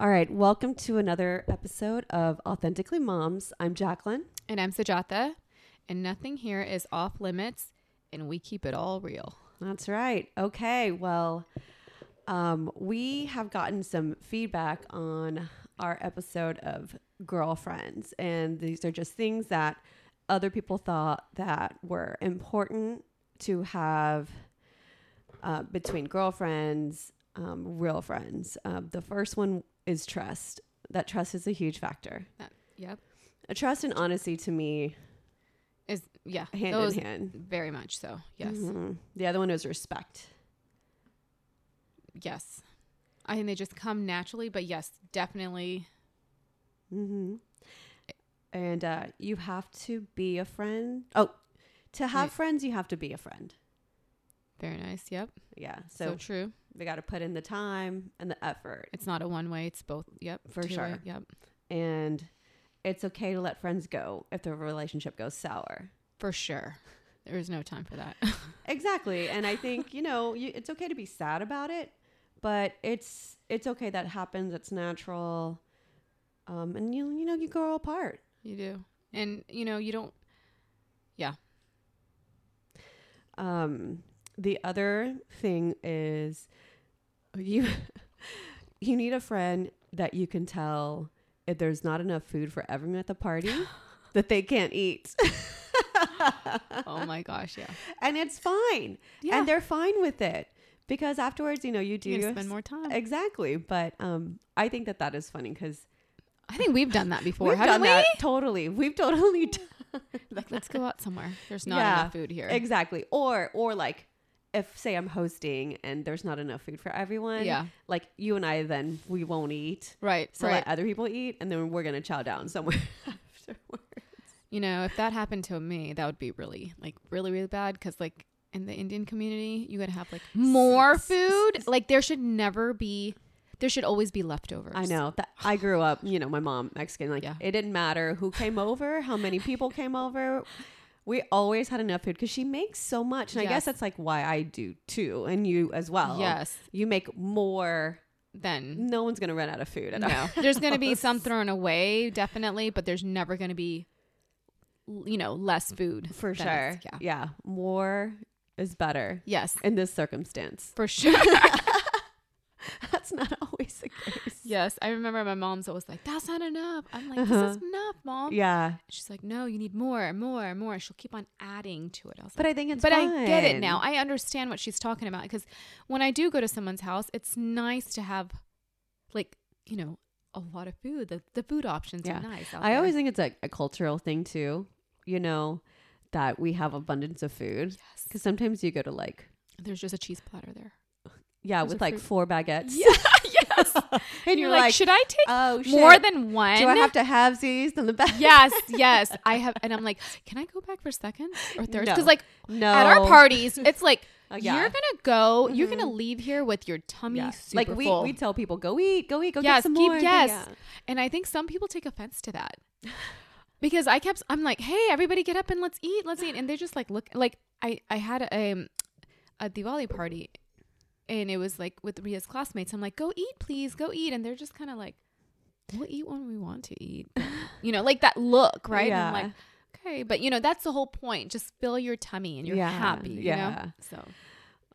All right, welcome to another episode of Authentically Moms. I'm Jacqueline. And I'm Sujata, and nothing here is off limits, and we keep it all real. That's right. Okay, well, um, we have gotten some feedback on our episode of girlfriends, and these are just things that other people thought that were important to have uh, between girlfriends, um, real friends. Um, the first one is trust. That trust is a huge factor. That, yep. A trust and honesty to me, Is yeah. hand those in hand. very much so. Yes. Mhm. The other one is respect. Yes. I think they just come naturally, but yes, definitely. Mm-hmm. And uh, you have to be a friend. Oh, to have Right. friends, you have to be a friend. Very nice. Yep. Yeah. So, So, true. We got to put in the time and the effort. It's not a one way. It's both. Yep. For sure. Yep. And it's okay to let friends go if the relationship goes sour. For sure. There is no time for that. Exactly. And I think, you know, you, it's okay to be sad about it, but it's it's okay that happens. It's natural. Um, and you you know, you grow apart. you do. And, you know, you don't. Yeah. Um, the other thing is you you need a friend that you can tell if there's not enough food for everyone at the party that they can't eat. Oh my gosh. Yeah. and it's fine. Yeah. And they're fine with it because afterwards, you know, you do you spend more time. Exactly. But um I think that that is funny cuz I think we've done that before, we've haven't done we? that totally. We've totally done Like, let's go out somewhere. There's not Yeah, enough food here. Exactly. Or or like if say I'm hosting and there's not enough food for everyone, Yeah. like you and I then we won't eat. Right. So right. let other people eat and then we're gonna chow down somewhere afterwards. You know, if that happened to me, that would be really, like, really, really bad. Because, like, in the Indian community, you gotta have like more food. Like, there should never be. There should always be leftovers. I know that I grew up, you know, my mom Mexican. Like Yeah. it didn't matter who came over, how many people came over. We always had enough food because she makes so much, and I guess that's like why I do too, and you as well. Yes. you make more. Then No one's gonna run out of food. At no, our there's gonna be some thrown away, definitely, but there's never gonna be, you know, less food for sure. Yeah. yeah, more is better Yes, in this circumstance. for sure. That's not always the case. yes, I remember my mom's always like, "That's not enough." I'm like, Uh-huh. "This is enough, mom." Yeah, She's like, "No, you need more, more, more." She'll keep on adding to it. I but I think it's. but I get it now. I understand what she's talking about because when I do go to someone's house, it's nice to have, like, you know, a lot of food. The the food options Yeah. are nice. I there. always think it's a, a cultural thing too. You know, that we have abundance of food yes. because sometimes you go to like There's just a cheese platter there. Yeah with like fruit- four baguettes. Yeah. yes. and You're like, should I take oh shit. more than one? Do I have to have these on the back? yes, yes. I have, and I'm like, can I go back for seconds or thirds? No. Because like No. at our parties, it's like Uh, yeah. you're gonna go, you're Mhm. gonna leave here with your tummy yeah. super like we full. we tell people go eat, go eat, go Yes, get some keep- more. yes. Yeah. And I think some people take offense to that. Because I kept I'm like, "Hey, everybody get up and let's eat. Let's eat." And they just like look like I I had a um, a Diwali party and it was like with Ria's classmates. I'm like, "Go eat, please. Go eat." And they're just kind of like, "We'll eat when we want to eat." you know, like that look, right? And I'm like, "Okay, but you know, that's the whole point. Just fill your tummy and you're Yeah, happy, you yeah. know?" So,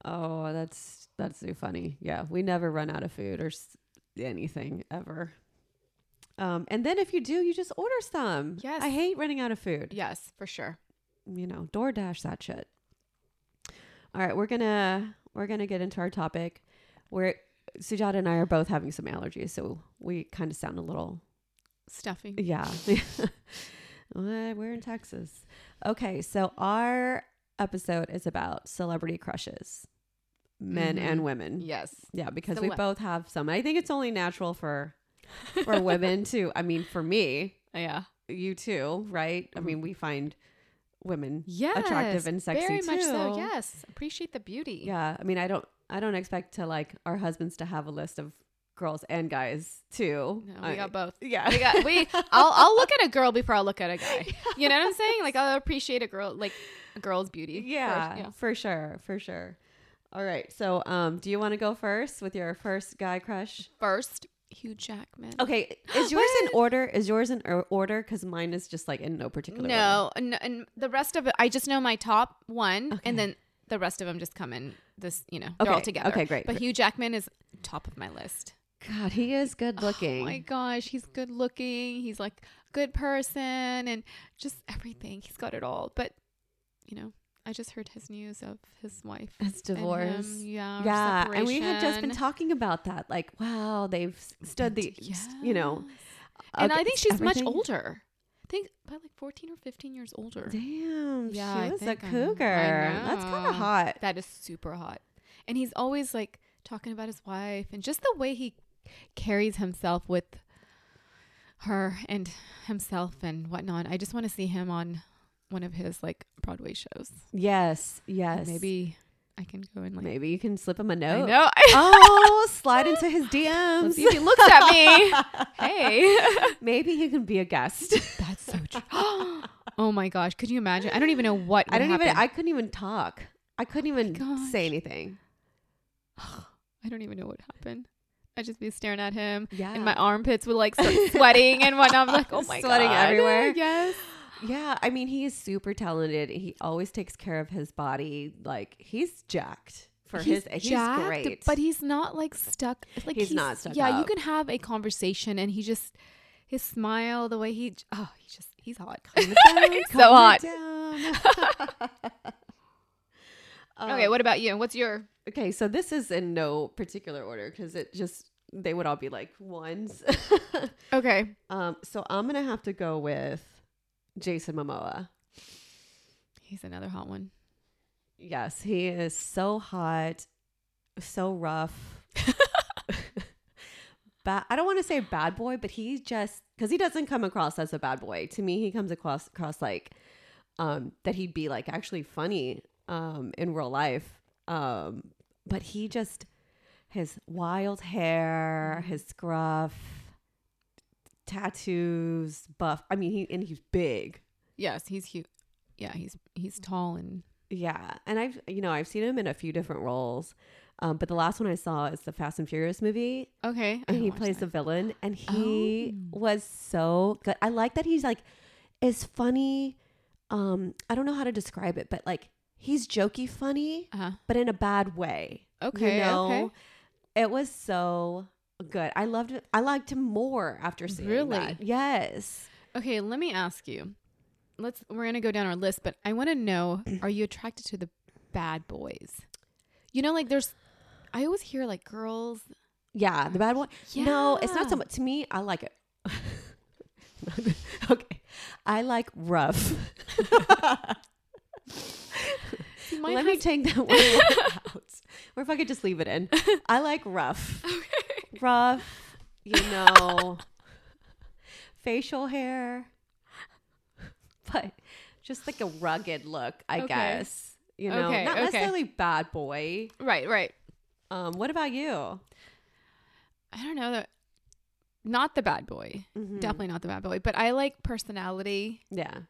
Oh, that's that's so funny. Yeah, we never run out of food or s- anything ever. Um, and then if you do, you just order some. Yes. I hate running out of food. yes, for sure. You know, DoorDash that shit. All right, we're gonna we're gonna get into our topic. Where Sujata and I are both having some allergies, so we kind of sound a little stuffy. yeah. We're in Texas. Okay, so our episode is about celebrity crushes, men Mhm. and women. Yes. Yeah, because we Cele- both have some. I think it's only natural for for women to. I mean, for me, Yeah. you too, right? I mean, we find women Yes, attractive and sexy very much so. Yes, appreciate the beauty. Yeah, I mean, I don't, I don't expect to like our husbands to have a list of girls and guys too. No, we I- got both. Yeah, We got we. I'll I'll look at a girl before I'll look at a guy. You know what I'm saying? Like I'll appreciate a girl, like a girl's beauty. Yeah, first, yeah. for sure, for sure. All right. So, um, do you want to go first with your first guy crush? First, Hugh Jackman. Okay, is yours in order? Is yours in or- order? Because mine is just like in no particular order. No, and, the rest of it, I just know my top one, Okay. and then the rest of them just come in this. You know, they're all together. okay, great, But. Hugh Jackman is top of my list. God, he is good looking. Oh my gosh, he's good looking. He's like a good person and just everything. He's got it all. But you know, I just heard his news of his wife. His and him. divorce. yeah, yeah, and we had just been talking about that. Like, wow, they've stood the, you know, and I think she's much older. I think about like 14 or 15 years older. Damn, Yeah, she I was a think I'm- I cougar. That's kind of hot. That is super hot. And he's always like talking about his wife and just the way he carries himself with her and himself and whatnot. I just want to see him on one of his like Broadway shows. Yes, yes. Maybe I can go and like. maybe you can slip him a note. know. oh, slide into his DMs. Let's see if he looks at me. hey. Maybe he can be a guest. That's so true. oh my gosh. Could you imagine? I don't even know what I don't even. I couldn't even talk. I couldn't even say anything. I don't even know what happened. I'd just be staring at him. Yeah. and my armpits would like start sweating and whatnot. I'm like, oh my god, Sweating everywhere. Yes, Yeah, I mean, he is super talented. He always takes care of his body. Like he's jacked for his. Age. He's jacked, great, but he's not like stuck. Like He's not stuck Yeah, you can have a conversation, and he just his smile, the way he, oh, he just he's hot. Down, he's so hot. down. okay, Um, what about you? What's your? okay, so this is in no particular order because it just they would all be like ones. Okay, um, so I'm gonna have to go with Jason Momoa. he's another hot one. Yes, he is so hot, so rough. Ba- I don't want to say bad boy, but he just because he doesn't come across as a bad boy. To me, he comes across across like um, that he'd be like actually funny um, in real life. Um, but he just his wild hair, his scruff, tattoos, buff. I mean, he and he's big. Yes, he's cute. Yeah, he's he's tall and Yeah, and I've you know I've seen him in a few different roles, um, but the last one I saw is the Fast and Furious movie, okay. And he plays the villain, and he Oh. was so good. I like that he's like is funny. Um, I don't know how to describe it, but like he's jokey funny, Uh-huh. but in a bad way. Okay, you know, okay. it was so good. I loved it. I liked him more after seeing that. Really? that. Yes. Okay, let me ask you. Let's we're gonna go down our list, but I want to know: Are you attracted to the bad boys? You know, like there's. I always hear like girls. Yeah, the bad one. No, it's not so much. To me, I like it. okay, I like rough. See, Let me take that word out, or if I could just leave it in. I like rough, rough. You know, facial hair, but just like a rugged look, I Okay. guess. You know, Okay, not okay. necessarily bad boy. right, right. Um, what about you? I don't know that. Not the bad boy. Mhm. Definitely not the bad boy. But I like personality, Yeah.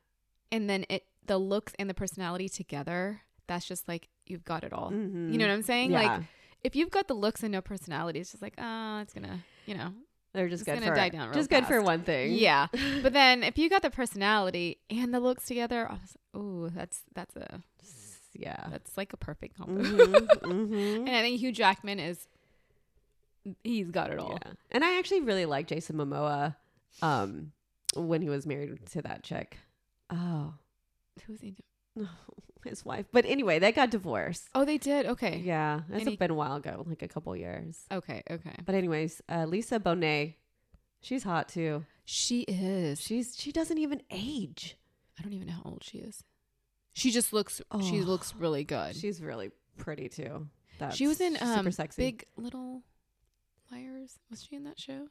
and then it the looks and the personality together. That's just like you've got it all. Mhm. You know what I'm saying? Yeah. Like if you've got the looks and no personality, it's just like ah, it's gonna, you know, They're just gonna for die down real just good for one thing. Yeah. but then if you got the personality and the looks together, I was like, ooh, that's that's a Yeah. that's like a perfect combo. Mhm, mhm. and I think Hugh Jackman is he's got it all. Yeah. And I actually really like Jason Momoa um when he was married to that chick. Oh, Who's he? his wife. But anyway, they got divorced. Oh, they did. Okay. Yeah. It's he- been a while ago, like a couple years. Okay. Okay. But anyways, uh, Lisa Bonet, she's hot too. She is. She's she doesn't even age. I don't even know how old she is. She just looks. She Oh. looks really good. She's really pretty too. That's she was in um, super sexy. Big Little Liars. Was she in that show?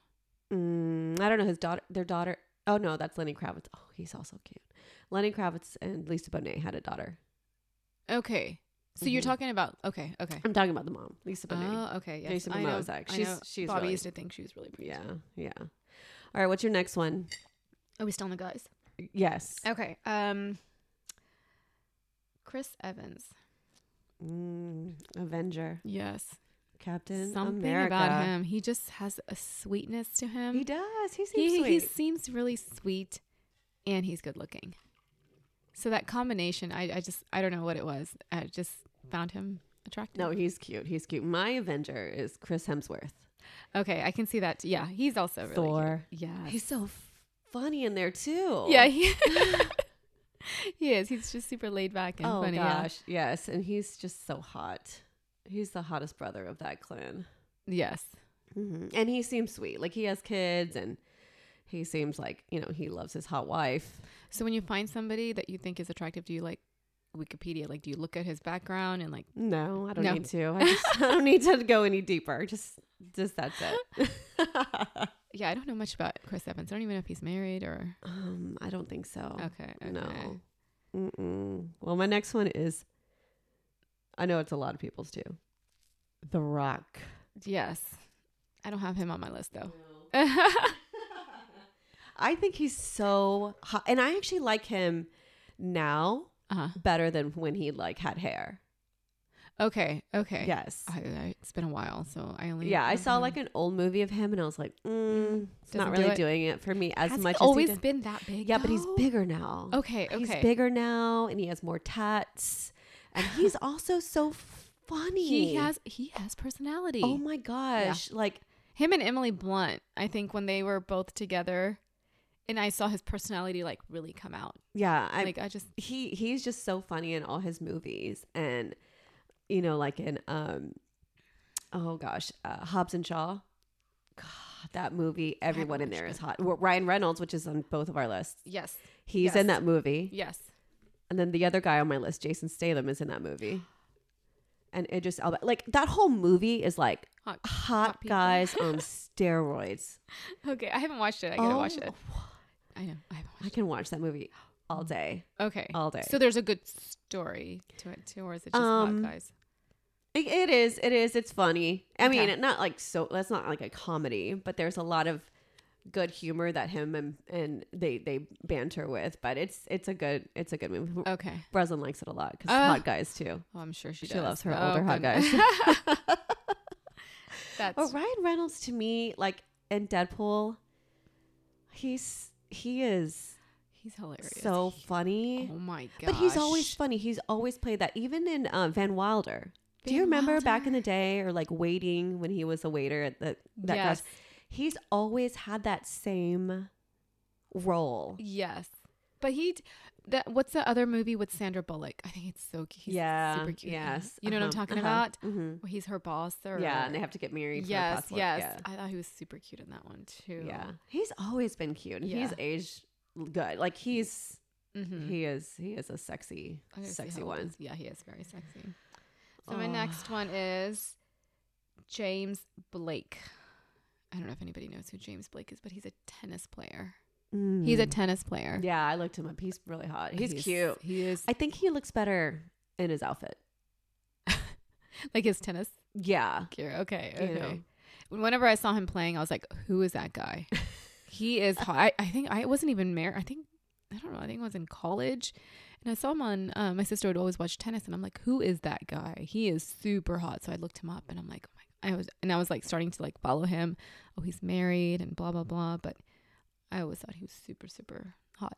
Mm, I don't know his daughter. Their daughter. Oh no, that's Lenny Kravitz. Oh, he's also cute. Lenny Kravitz and Lisa Bonet had a daughter. Okay. So you're Mhm. talking about. Okay. Okay. I'm talking about the mom, Lisa Bonet. Oh, okay. Yes. Jason know. Momoa's ex. I She's- know. she's Bobby really- used to think she was really pretty. yeah, yeah. All right, what's your next one? Are we still on the guys? Yes. Okay. Um. Chris Evans. Mm, Avenger. Yes. Captain Something America. about him. He just has a sweetness to him. He does. He seems he, sweet. he seems really sweet and he's good looking. So that combination, I, I just I don't know what it was. I just found him attractive. no, he's cute. He's cute. My Avenger is Chris Hemsworth. Okay, I can see that. Yeah, he's also really Thor. Cute. Yeah. He's so funny in there too. yeah, he, he is. He's just super laid back and oh funny. yeah. gosh, yes, and he's just so hot. He's the hottest brother of that clan, Yes. hmm and he seems sweet. Like he has kids, and he seems like you know he loves his hot wife. So when you find somebody that you think is attractive, do you like Wikipedia? Like, do you look at his background and like? No, I don't No. need to. I, just, I don't need to go any deeper. Just, just that's it. Yeah, I don't know much about Chris Evans. I don't even know if he's married or. um, I don't think so. Okay. okay. No. Mm-mm. Well, my next one is. I know it's a lot of people's too. The Rock. Yes. I don't have him on my list though. I think he's so hot, and I actually like him now uh-huh. better than when he like had hair. Okay. Okay. Yes. I, I, it's been a while, so I only. yeah, I saw him. like an old movie of him, and I was like, mm, it's not Doesn't do really it? doing it for me as Has he much. always as he been that big. Yeah, but he's bigger now. Okay. Okay. He's bigger now, and he has more tats, and he's also so funny. He has he has personality. Oh my gosh! Like Him and Emily Blunt. I think when they were both together, and I saw his personality like really come out. yeah, I like I just he he's just so funny in all his movies, and you know, like in um, oh gosh, uh, Hobbs and Shaw. God, that movie, everyone in there is hot. Ryan Reynolds, which is on both of our lists, yes he's Yes. in that movie, yes. and then the other guy on my list, Jason Statham, is in that movie. And it just like that whole movie is like Hot. hot, people. guys on steroids. Okay, I haven't watched it. I gotta watch Oh, it. I know. I I can watch that movie all day. Okay. all day. So there's a good story to it too, or is it just Um, hot guys? It, it is. It is. It's funny. I mean, Okay. it not like so. That's not like a comedy, but there's a lot of good humor that him and, and they they banter with. But it's it's a good it's a good movie. Okay. Breslin likes it a lot because Uh, hot guys too. Oh, I'm sure she She does. loves her Oh, older hot guys. That's But Ryan Reynolds to me, like in Deadpool, he's he is he's hilarious. so funny. oh my god. But he's always funny. He's always played that. Even in uh, Van Wilder. Do you Van remember back in the day, or like waiting when he was a waiter at the that yes. He's always had that same role. Yes. But he that what's the other movie with Sandra Bullock? I think it's so cute. He's yeah. super cute. Yes. You know what I'm uh-huh, talking uh-huh, about? mhm. Where he's her boss or Yeah, and they have to get married. Yes, yes. Yeah. I thought he was super cute in that one too. Yeah. He's always been cute. and He's Yeah. aged good. Like he's Mm-hmm. he is he is a sexy sexy one. Yeah, he is very sexy. So my Oh. next one is James Blake. I don't know if anybody knows who James Blake is, but he's a tennis player. He's a Mm. tennis player. Yeah, I looked him up. He's really hot. He's, cute. He is I think he looks better in his outfit. like his tennis Yeah. gear. Okay, You okay. know. Whenever I saw him playing, I was like, "Who is that guy?" he is hot. I, I think I wasn't even married. I think I don't know. I think I was in college, and I saw him on. Uh, my sister would always watch tennis, and I'm like, "Who is that guy?" He is super hot. So I looked him up, and I'm like, "Oh my!" I was, and I was like starting to like follow him. Oh, he's married, and blah blah blah. But I always thought he was super super hot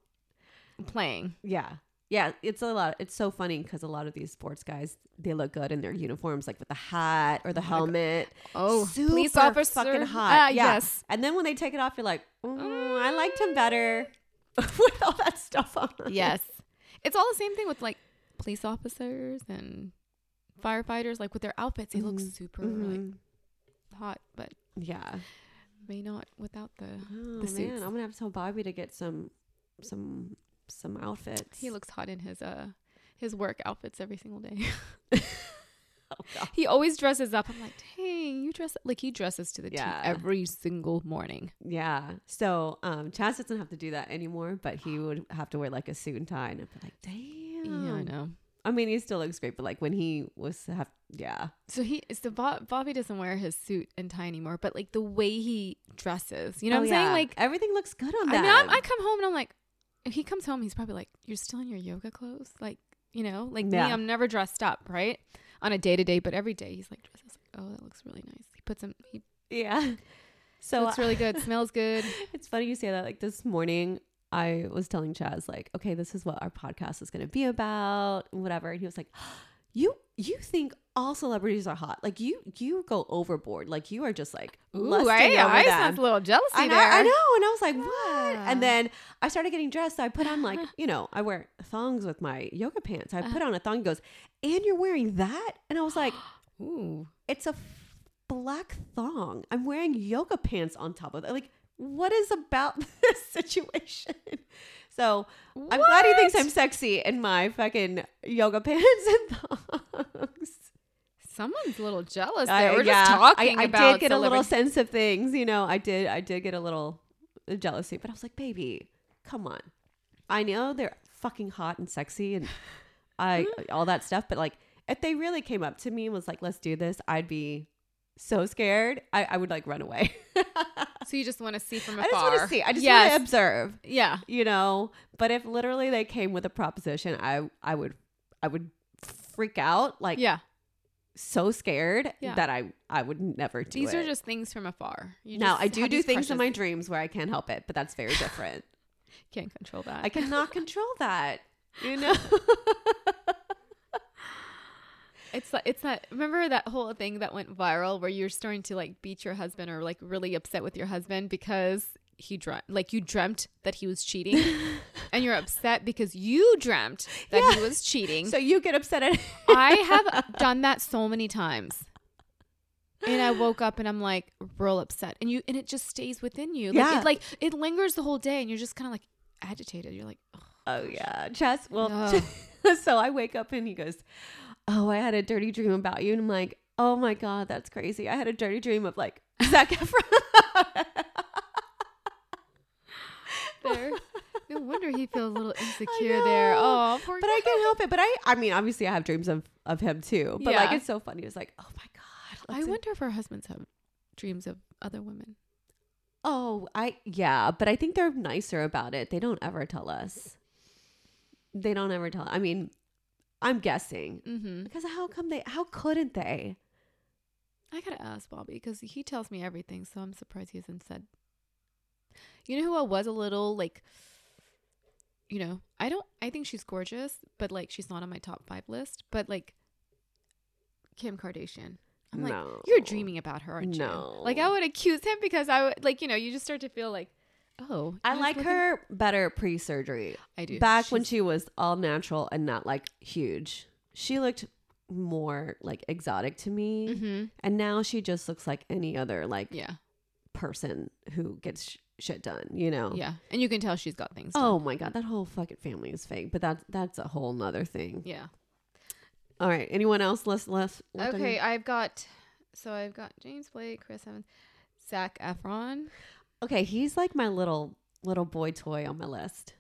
playing. Yeah. Yeah, it's a lot. It's so funny because a lot of these sports guys, they look good in their uniforms, like with the hat or the Oh helmet. Oh, Super police officer, fucking hot. yeah. yes. And then when they take it off, you're like, "Mm, I liked him better with all that stuff on. yes. It's all the same thing with like police officers and firefighters, like with their outfits, they look Mhm. super like Mhm. hot, but Yeah. May not without the. Oh The man. I'm gonna have to tell Bobby to get some, some, some outfits. He looks hot in his uh his work outfits every single day. Oh, he always dresses up. I'm like, dang, you dress like he dresses to the Yeah. T every single morning. Yeah. So um, Chaz doesn't have to do that anymore, but he would have to wear like a suit and tie, and I'd be like, damn. Yeah, I know. I mean, he still looks great, but like when he was have, yeah, So he so Bob, Bobby doesn't wear his suit and tie anymore, but like the way he dresses, you know Oh, what I'm saying? Like everything looks good on I that. mean, I'm, I come home and I'm like, if he comes home, he's probably like, "You're still in your yoga clothes," like you know, like Yeah. me, I'm never dressed up, right, on a day to day, but every day he's like dresses. Like, oh, that looks really nice. He puts him, He Yeah. So looks really good. Smells good. it's funny you say that. Like this morning, I was telling Chaz, like, okay, this is what our podcast is going to be about, whatever. And he was like, you you think all celebrities are hot? Like you you go overboard. Like you are just like Ooh, lusting I, over I them. sounds a little jealousy I know, there. I know. And I was like, what? And then I started getting dressed. So I put on like, you know, I wear thongs with my yoga pants. I put uh-huh. on a thong. He goes, and you're wearing that? And I was like, Ooh. it's a black thong. I'm wearing yoga pants on top of it. Like, what is about this situation? So I'm glad he thinks I'm sexy in my fucking yoga pants and thongs. Someone's a little jealous I- there. We're yeah, just talking I, I about did get a little sense of things, you know. I did, I did get a little jealousy, but I was like, baby, come on. I know they're fucking hot and sexy and I hmm? all that stuff, but like, if they really came up to me and was like, "Let's do this," I'd be so scared. I, I would like run away. So you just want to see from afar. I just want to see. I just yes. want to observe. Yeah. You know. But if literally they came with a proposition, I I would I would freak out like Yeah. so scared Yeah. that I I would never do These it. are just things from afar. You now I do do things in my dreams where I can't help it, but that's very different. Can't control that. I cannot control that. You know. It's like it's that. Remember that whole thing that went viral where you're starting to like beat your husband or like really upset with your husband because he dreamt like you dreamt that he was cheating, and you're upset because you dreamt that he was cheating. so you get upset at I have done that so many times. And I woke up and I'm like real upset. And you and it just stays within you. Like Yeah. it like it lingers the whole day and you're just kind of like agitated. You're like, "Ugh." Oh yeah, Chaz. Well, No. so I wake up and he goes, "Oh, I had a dirty dream about you," and I'm like, "Oh my god, that's crazy! I had a dirty dream of like Zac Efron." there. No wonder he feels a little insecure there. Oh, poor but I can't help it. But I, I mean, obviously, I have dreams of of him too. But like, Yeah. it's so funny. It's like, oh my god. I wonder if her husbands have dreams of other women. Oh, I yeah, but I think they're nicer about it. They don't ever tell us. They don't ever tell. I mean, I'm guessing Mm-hmm. because how come they? How couldn't they? I gotta ask Bobby because he tells me everything, so I'm surprised he hasn't said. You know who I was a little like. You know, I don't. I think she's gorgeous, but like she's not on my top five list. But like, Kim Kardashian. I'm like, you're dreaming about her, aren't No. you? Like I would accuse him because I would like you know you just start to feel like, oh, I like looking- her better pre-surgery. I do Back when she was all natural and not like huge, she looked more like exotic to me. Mhm. And now she just looks like any other like Yeah, person who gets sh- shit done. You know? yeah, and you can tell she's got things. done. Oh my god, that whole fucking family is fake. But that's that's a whole nother thing. yeah. All right. Anyone else? Less less. Okay, I've got so I've got James Blake, Chris Evans, Zac Efron, Okay, he's like my little little boy toy on my list.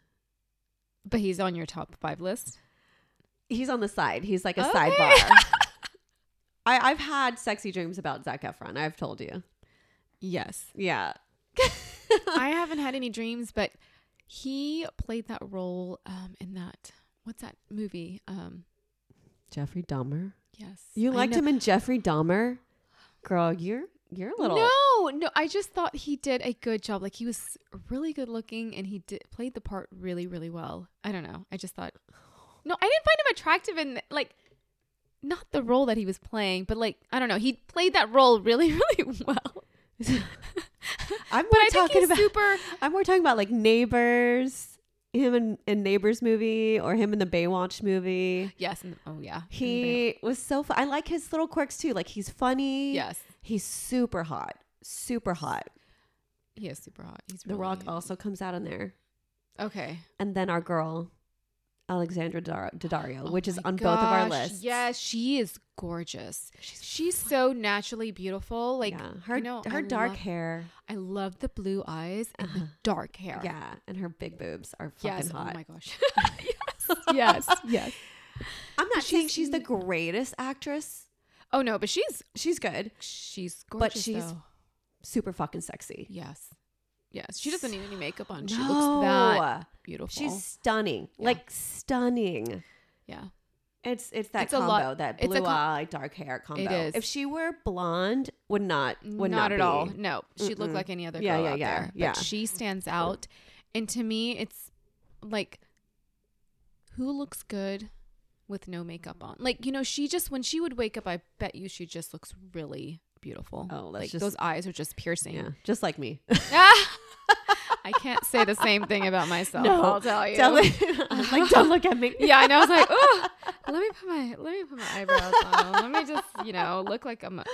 but he's on your top five list. He's on the side. He's like a Okay. sidebar. I, I've had sexy dreams about Zac Efron. I've told you. Yes, Yeah. I haven't had any dreams, but he played that role um, in that what's that movie? Um, Jeffrey Dahmer. yes, You liked him in Jeffrey Dahmer? Girl, you're you're a little No, Oh, no, I just thought he did a good job. Like he was really good looking, and he did played the part really, really well. I don't know. I just thought, no, I didn't find him attractive in like not the role that he was playing, but like I don't know, he played that role really, really well. I'm more But I think talking he's about super. I'm more talking about like neighbors, him in, in Neighbors movie or him in the Baywatch movie. Yes. and- oh yeah. He was so fun. I like his little quirks too. Like he's funny. Yes. He's super hot. Super hot. He is super hot. He's The really, Rock also comes out in there. Okay. And then our girl, Alexandra Dar- Daddario, Oh which is on both of our gosh, lists. Yes, she is gorgeous. She's so naturally beautiful. Like yeah. Her, you know, her I dark love- hair. I love the blue eyes and the Uh-huh. dark hair. Yeah. And her big boobs are fucking Yes. hot. Oh my gosh. yes. Yes. Yes. I'm not saying She's she's the greatest actress. Oh no, but she's She's good. she's gorgeous. But she's- though. Super fucking sexy. yes. Yes. She doesn't need any makeup on. She no. looks that beautiful. She's stunning. Yeah. Like stunning. yeah. It's it's that It's combo, lot- that blue com- eye, dark hair combo. is. If she were blonde, would not would not, not, at be. all. No, she'd look Mm-mm. like any other girl Yeah, yeah, out yeah, there. yeah. But she stands out, and to me, it's like who looks good with no makeup on. Like you know, she just when she would wake up, I bet you she just looks really beautiful. Oh, that's like just- those eyes are just piercing. Yeah, just like me. I can't say the same thing about myself. No, I'll tell you. Tell it- I was like, don't look at me. yeah, I know. I was like, oh, let me put my let me put my eyebrows on. Let me just you know look like I'm. A...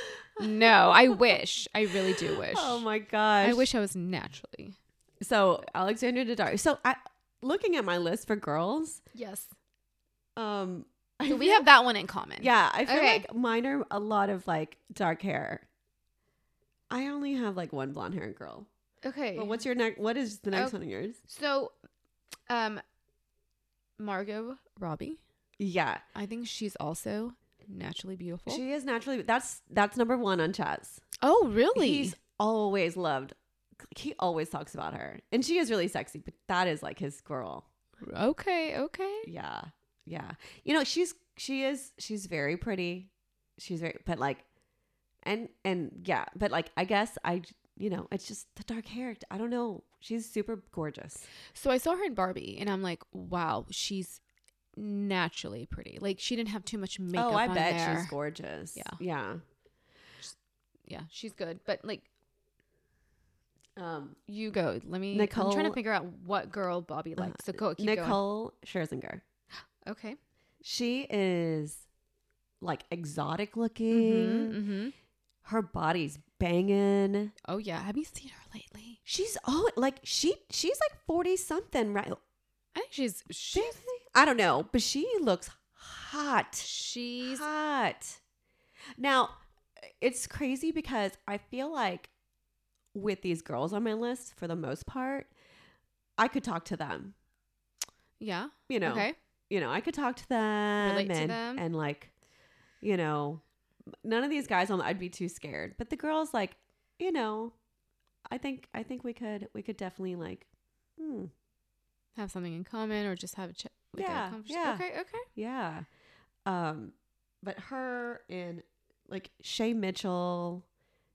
No, I wish. I really do wish. Oh my gosh. I wish I was naturally. So Alexandra Daddario. So I, looking at my list for girls, Yes. um, So we have that one in common. Yeah, I feel Okay. like mine are a lot of like dark hair. I only have like one blonde hair girl. Okay. But what's your next? What is the next Okay. one of yours? so, um, Margot Robbie. Yeah, I think she's also naturally beautiful. she is naturally. That's that's number one on Chaz. oh, really? He's always loved. He always talks about her, and she is really sexy. But that is like his girl. okay. Okay. Yeah, yeah. You know, she's she is she's very pretty. She's very, but like, and and yeah, but like, I guess I, you know, it's just the dark hair. I don't know. She's super gorgeous. So I saw her in Barbie, and I'm like, wow, she's naturally pretty. Like she didn't have too much makeup. oh, I bet there. she's gorgeous. Yeah. yeah. Yeah, she's good. But like, Um, you go. Let me. I'm trying to figure out what girl Bobby likes. So go. Keep going. Nicole Scherzinger. Okay. She is like exotic looking. Mm-hmm, mm-hmm. Her body's banging. Oh yeah. Have you seen her lately? She's oh like she she's like forty something, right? I think she's she's I don't know, but she looks hot. she's hot. Now, it's crazy because I feel like with these girls on my list, for the most part, I could talk to them. yeah. You know, Okay. You know, I could talk to them Relate to and them. and like, you know, none of these guys, I'd be too scared. But the girls, like, you know, I think I think we could we could definitely like, hmm, Have something in common or just have a chat. like Yeah, yeah. Okay. Okay. Yeah. Um, but her and like Shay Mitchell,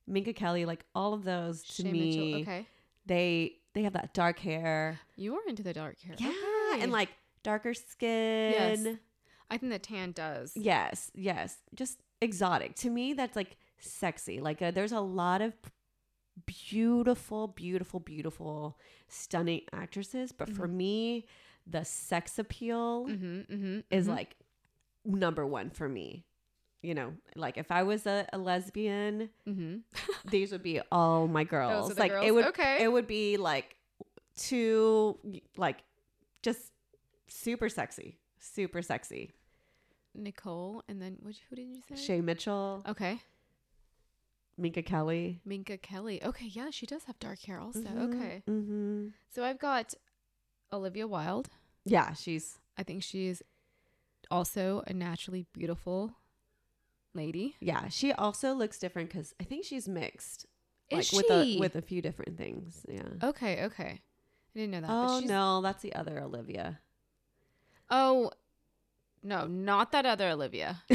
Minka Kelly, like all of those to Shay me, Mitchell. Okay. they they have that dark hair. You are into the dark hair. Yeah. Okay. And like darker skin. I think the tan does. Yes. Yes. Just exotic. To me, that's like sexy. Like uh, there's a lot of beautiful, beautiful, beautiful, stunning actresses. But for me, the sex appeal Mm-hmm. Mm-hmm. is like number one for me. You know, like if I was a, a lesbian, Mm-hmm. these would be all my girls. like girls? it would Okay. it would be like two like just super sexy. Super sexy. Nicole, and then which, who did you say? Shay Mitchell, Okay. Minka Kelly. Minka Kelly. Okay. Yeah, she does have dark hair also. Mhm, Okay. mhm. So I've got Olivia Wilde. Yeah, she's I think she's also a naturally beautiful lady. yeah, she also looks different cuz I think she's mixed. Is like with a with a few different things. Yeah. Okay. Okay. I didn't know that. Oh no, that's the other Olivia. Oh, no, not that other Olivia.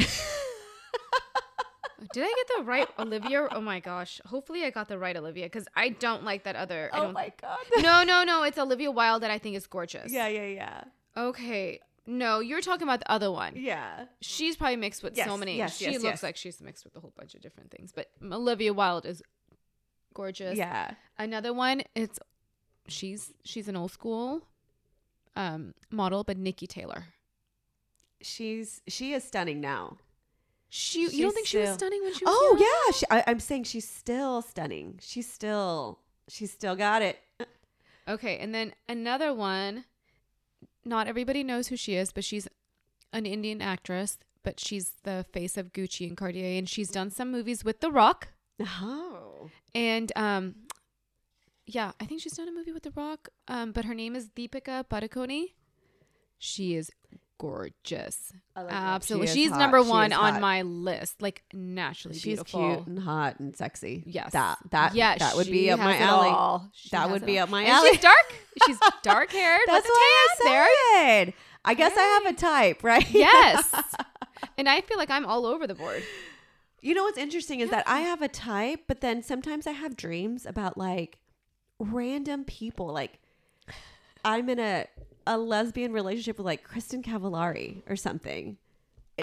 Did I get the right Olivia? Oh my gosh. Hopefully I got the right Olivia because I don't like that other. I oh my god. no, no, no. It's Olivia Wilde that I think is gorgeous. yeah, yeah, yeah. Okay. No, you're talking about the other one. Yeah. She's probably mixed with so Yes, many. yes, she yes, looks yes. like she's mixed with a whole bunch of different things. But Olivia Wilde is gorgeous. Yeah. Another one, it's she's she's an old school um model, but Niki Taylor. She's she is stunning now. She you She's don't think she was stunning when she was Oh young? yeah, she, I, I'm saying she's still stunning. She's still she's still got it. Okay, and then another one. Not everybody knows who she is, but she's an Indian actress. But she's the face of Gucci and Cartier, and she's done some movies with The Rock. Oh. And um, yeah, I think she's done a movie with The Rock. Um, but her name is Deepika Padukone. She is gorgeous. Absolutely, She she's hot. number one is on hot. my list. Like naturally She's beautiful. cute and hot and sexy. Yes. That that yeah, that would be up my alley. That would be all. up my And alley. She's dark. She's dark haired. That's with a what tan. I said. I guess I have a type, right? Yes. and I feel like I'm all over the board. You know what's interesting is that I have a type, but then sometimes I have dreams about like random people. Like I'm in a a lesbian relationship with like Kristin Cavallari or something.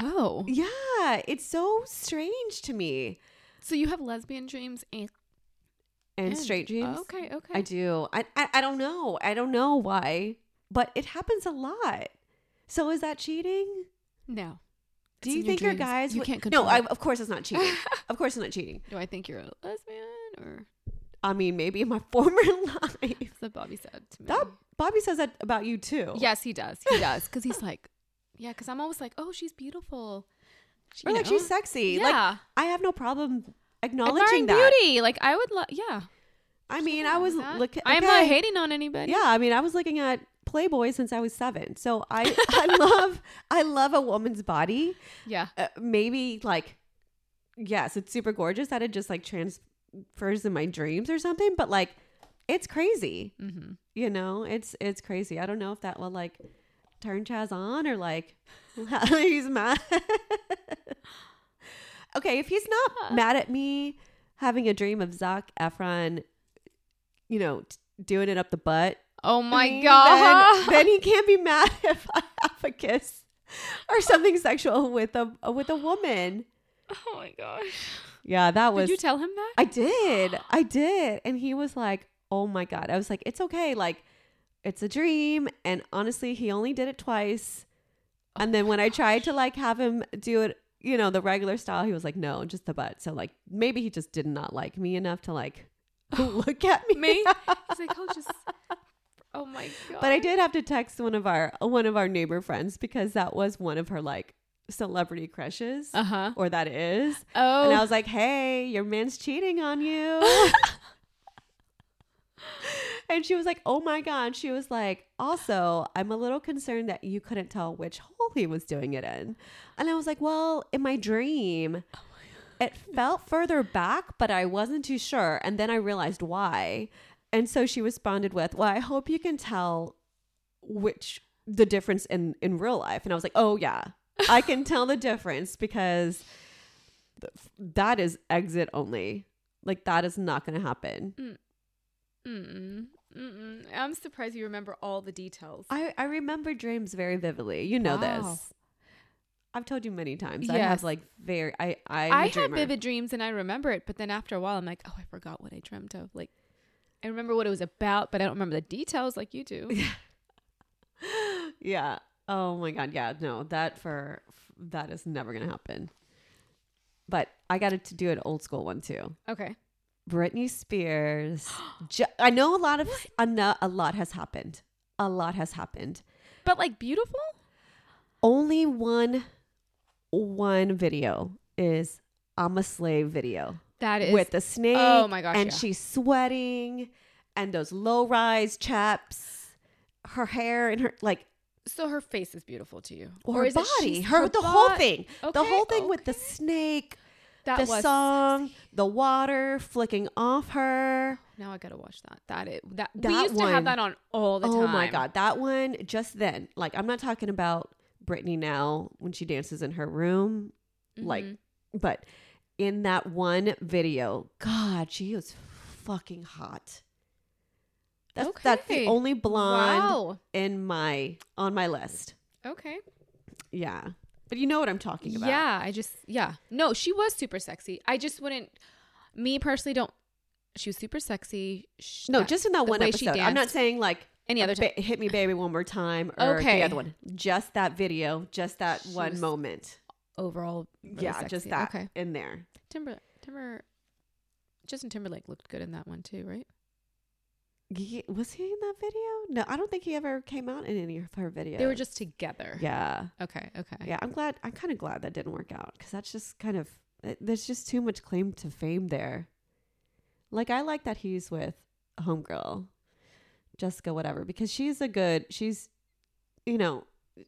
Oh, Yeah, it's so strange to me. so you have lesbian dreams and, And and- straight dreams. Okay, okay. I do. I, I I don't know. I don't know why, but it happens a lot. So is that cheating? no. Do It's you think your guys You would- can't No, I, of course it's not cheating. of course it's not cheating. Do I think you're a lesbian or I mean, maybe in my former life. that's what Bobby said to me? That Bobby says that about you too. yes, he does. He does because he's like, yeah. Because I'm always like, oh, she's beautiful. She- Or like know? she's sexy. Like Yeah. I have no problem acknowledging Admiring that. beauty. Like I would, love, yeah. I mean, I was with that. looking. I'm not hating on anybody. Yeah, I mean, I was looking at Playboy since I was seven. So I, I love, I love a woman's body. Yeah. Uh, maybe like, yes, it's super gorgeous that it just like transfers in my dreams or something. But like, it's crazy. Mm-hmm. You know, it's it's crazy. I don't know if that will like turn Chaz on or like he's mad. okay, if he's not mad at me having a dream of Zac Efron, you know, t- doing it up the butt. Oh my I mean, god. Then, then he can't be mad if I have a kiss or something sexual with a with a woman. oh my gosh. Yeah, that was Did you tell him that? I did. I did. And he was like, oh my God. I was like, it's okay. Like, it's a dream. And honestly, he only did it twice. Oh and then when I tried to like have him do it, you know, the regular style, he was like, no, just the butt. So like maybe he just did not like me enough to like look at me. me? He's like, oh, just. Oh my god. But I did have to text one of our one of our neighbor friends because that was one of her like celebrity crushes. Uh huh. or that is. Oh. And I was like, hey, your man's cheating on you. and she was like, oh my God. She was like, also, I'm a little concerned that you couldn't tell which hole he was doing it in. And I was like, well, in my dream, it felt further back, but I wasn't too sure. And then I realized why. And so she responded with, well, I hope you can tell which the difference in in real life. And I was like, oh, yeah, I can tell the difference because th- that is exit only. Like that is not going to happen. Mm. Mm-mm. Mm-mm. I'm surprised you remember all the details. I I remember dreams very vividly. You know Wow. this. I've told you many times. I have like very I I'm I a have vivid dreams and I remember it, but then after a while, I'm like, oh, I forgot what I dreamt of. Like, I remember what it was about, but I don't remember the details like you do. yeah. Oh my god. Yeah. No, that for that is never going to happen. But I got to do an old school one too. okay. Britney Spears. ju- I know a lot of a, a lot has happened. A lot has happened. But like beautiful? Only one one video is I'm a slave video That is. with the snake. Oh my gosh, And yeah. she's sweating and those low rise chaps, her hair and her like so her face is beautiful to you. her is it body, she's- her, the whole thing, the whole thing with the snake, That the song, the water flicking off her. Now I gotta watch that. That it. That, that we used to have that on all the time. oh my god, that one just then. Like I'm not talking about Britney now when she dances in her room, like, Mhm. but in that one video, God, she was fucking hot. That's that's the only blonde Wow. in my on my list. Okay. Yeah, but you know what I'm talking about. Yeah, I just yeah. No, she was super sexy. I just wouldn't. Me personally, don't. She was super sexy. Sh- No, that- just in that one way she episode. I'm not saying like any other time. ba- hit me baby one more time or Okay. the other one. Just that video, just that She one moment. Overall, really yeah, just that Okay. in there. Timber, Timber, Justin Timberlake looked good in that one too, right? Was he in that video? No, I don't think he ever came out in any of her videos. They were just together. yeah, Okay. Okay. yeah. I'm glad. I'm kind of glad that didn't work out because that's just kind of it- there's just too much claim to fame there. Like I like that he's with a homegirl, Jessica, whatever, because she's a good. She's, you know,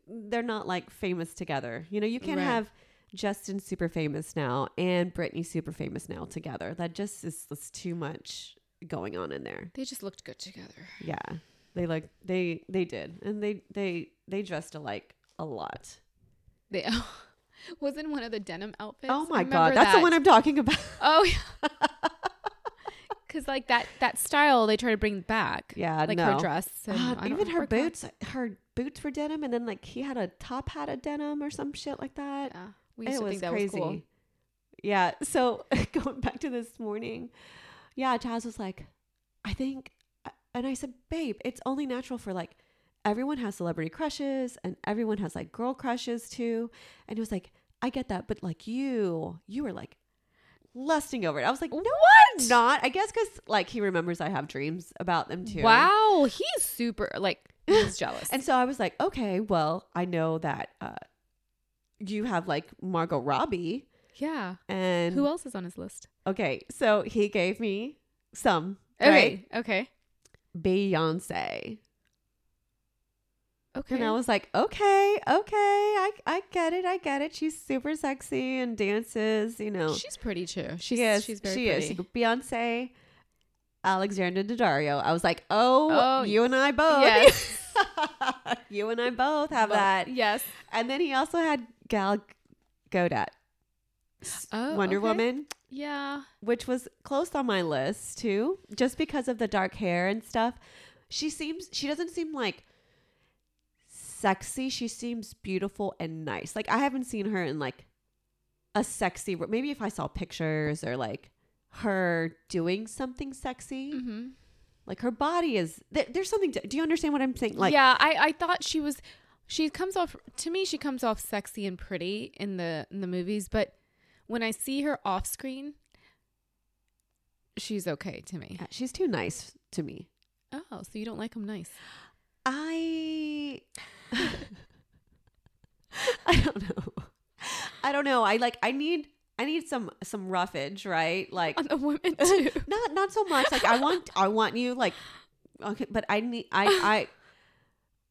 they're not like famous together. You know, you can't Right. have Justin super famous now and Britney super famous now together. That just is that's too much going on in there. They just looked good together. Yeah. They like they they did. And they they they dressed alike a lot. They. oh, Wasn't one of the denim outfits? Oh my god, that's the one I'm talking about. Oh, yeah. Because like that that style they try to bring back. Yeah, like no. her dress. And Ah, even her boots, her boots were denim, and then like he had a top hat of denim or some shit like that. Yeah, we used it to was think that crazy. was cool. Yeah. So going back to this morning, yeah, Chaz was like, I think, and I said, babe, it's only natural for like everyone has celebrity crushes and everyone has like girl crushes too. And he was like, I get that, but like you, you were like lusting over it. I was like, no, What? I'm not. I guess because like he remembers I have dreams about them too. Wow, he's super like he's jealous. And so I was like, okay, well, I know that uh, you have like Margot Robbie yeah, and who else is on his list? Okay, so he gave me some. Okay, Right? okay, Beyonce. okay. And I was like, okay, okay, I, I get it, I get it. She's super sexy and dances, you know. she's pretty too. She's, she is. She's very she pretty. is. Beyonce, Alexandra Daddario. I was like, oh, Oh, you and I both. Yes. you and I both have But- that. Yes. And then he also had Gal Gadot, Oh, Wonder okay. Woman. Yeah. which was close on my list too, just because of the dark hair and stuff. She seems she doesn't seem like sexy. She seems beautiful and nice. Like I haven't seen her in like a sexy. Maybe if I saw pictures or like her doing something sexy, Mm-hmm. like her body is. There, there's something. To, do you understand what I'm saying? Like yeah, I I thought she was. She comes off to me. She comes off sexy and pretty in the in the movies, but when I see her off screen, she's okay to me. she's too nice to me. Oh, so you don't like them nice? I I don't know. I don't know. I like I need I need some some roughage, right? Like On the women too. not not so much like I want I want you like okay, but I need I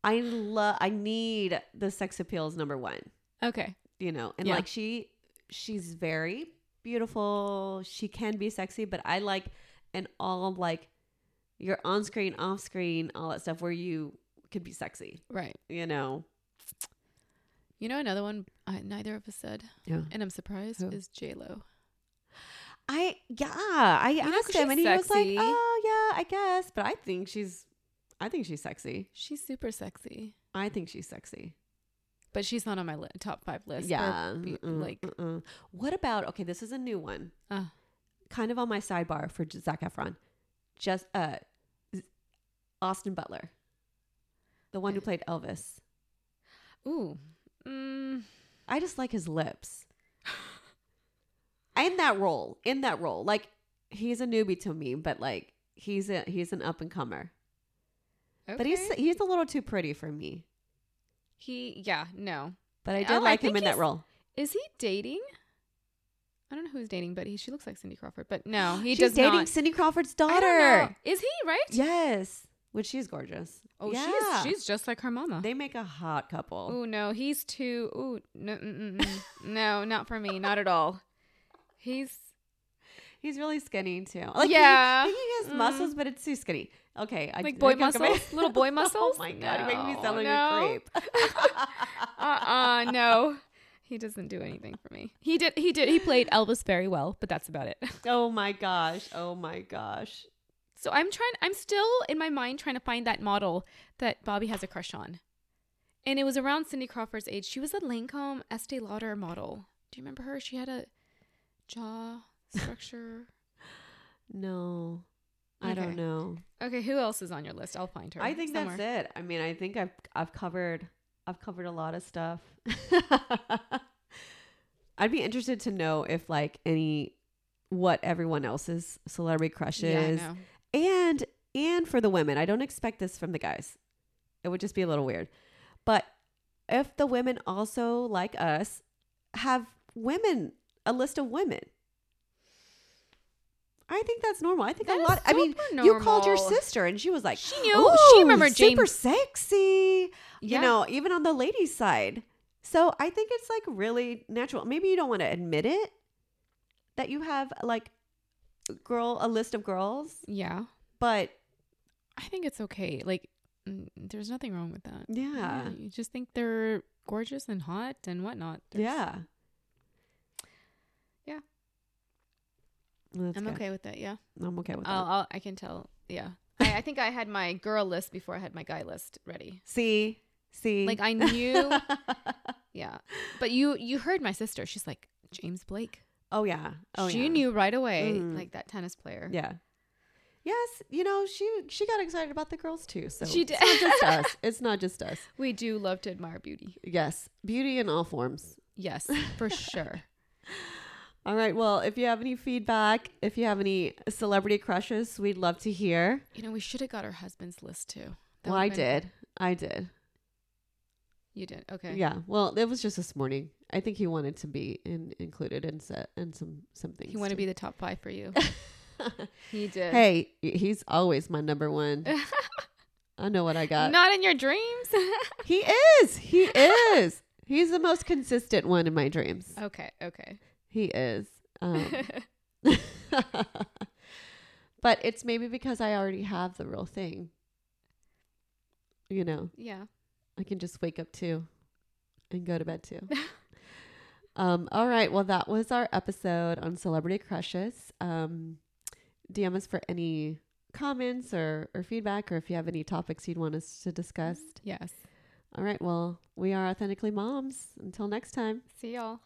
I I love I need the sex appeal is number 1, okay. you know. And Yeah. like she she's very beautiful. She can be sexy, but I like an all like you're on screen, off screen, all that stuff where you could be sexy, Right. you know. You know another one I, neither of us said, Yeah. and I'm surprised Who? is J Lo. I yeah, I 'cause asked him and he was like, "Oh yeah, I guess," but I think she's, I think she's sexy. She's super sexy, I think she's sexy. But she's not on my li- top five list. yeah, be- mm-mm, like mm-mm. what about? Okay, this is a new one, uh, kind of on my sidebar for J- Zac Efron. Just uh, Austin Butler, the one who played Elvis. ooh, mm, I just like his lips. in that role, in that role, like he's a newbie to me, but like he's a he's an up and comer. Okay. But he's he's a little too pretty for me. He yeah no But I Oh, did I like him in that role. is he dating? I don't know who he's dating, but he she looks like Cindy Crawford. But no, he She's does dating not. Cindy Crawford's I daughter. Is he right? Yes, which she's gorgeous. Oh, yeah. she's she's just like her mama. they make a hot couple. Oh no, he's too. Ooh, no, no, not for me, not at all. He's He's really skinny too. Like Yeah. he, has Mm. muscles, but it's too skinny. Okay, I, like boy I can come muscles, little boy muscles. oh my god, you make me No, sound like no. a creep. uh uh no. He doesn't do anything for me. He did he did he played Elvis very well, but that's about it. oh my gosh. Oh my gosh. So I'm trying I'm still in my mind trying to find that model that Bobby has a crush on. And it was around Cindy Crawford's age. She was a Lancome Estee Lauder model. Do you remember her? She had a jaw structure. No, I don't know. okay, who else is on your list? I'll find her. I think somewhere. that's it. I mean, I think I've I've covered I've covered a lot of stuff. I'd be interested to know if like any what everyone else's celebrity crushes Yeah, I know. and and for the women. I don't expect this from the guys. It would just be a little weird. But if the women also like us have women a list of women. I think that's normal. I think That a lot. I mean, super you called your sister, and she was like, She knew. She remembered super sexy." Yeah. You know, even on the ladies' side. So I think it's like really natural. Maybe you don't want to admit it that you have like girl a list of girls, Yeah. but I think it's okay. Like there's nothing wrong with that. yeah, You just think they're gorgeous and hot and whatnot. There's- yeah. That's I'm good. okay with that. Yeah. I'm okay with I'll, that. I'll, I can tell. Yeah. I, I think I had my girl list before I had my guy list ready. See, see, Like I knew. yeah. But you you heard my sister. She's like James Blake. oh yeah, oh she yeah. knew right away, Mhm. like that tennis player. Yeah. Yes, you know she she got excited about the girls too. So She did. It's not just us. It's not just us. We do love to admire beauty. Yes, beauty in all forms. Yes, for sure. All right. Well, if you have any feedback, if you have any celebrity crushes, we'd love to hear. You know, we should have got our husband's list too. That well, I been- did. I did. You did. Okay. Yeah. Well, it was just this morning. I think he wanted to be in, included in set and some some things. He wanted to be the top five for you. he did. hey, he's always my number one. I know what I got. Not in your dreams. He is. He is. He's the most consistent one in my dreams. okay. Okay. He is. Um, but it's maybe because I already have the real thing. You know, yeah. I can just wake up too and go to bed too. um, all right. Well, that was our episode on celebrity crushes. Um, DM us for any comments or, or feedback, or if you have any topics you'd want us to discuss. Yes. All right. Well, we are authentically moms. Until next time. See y'all.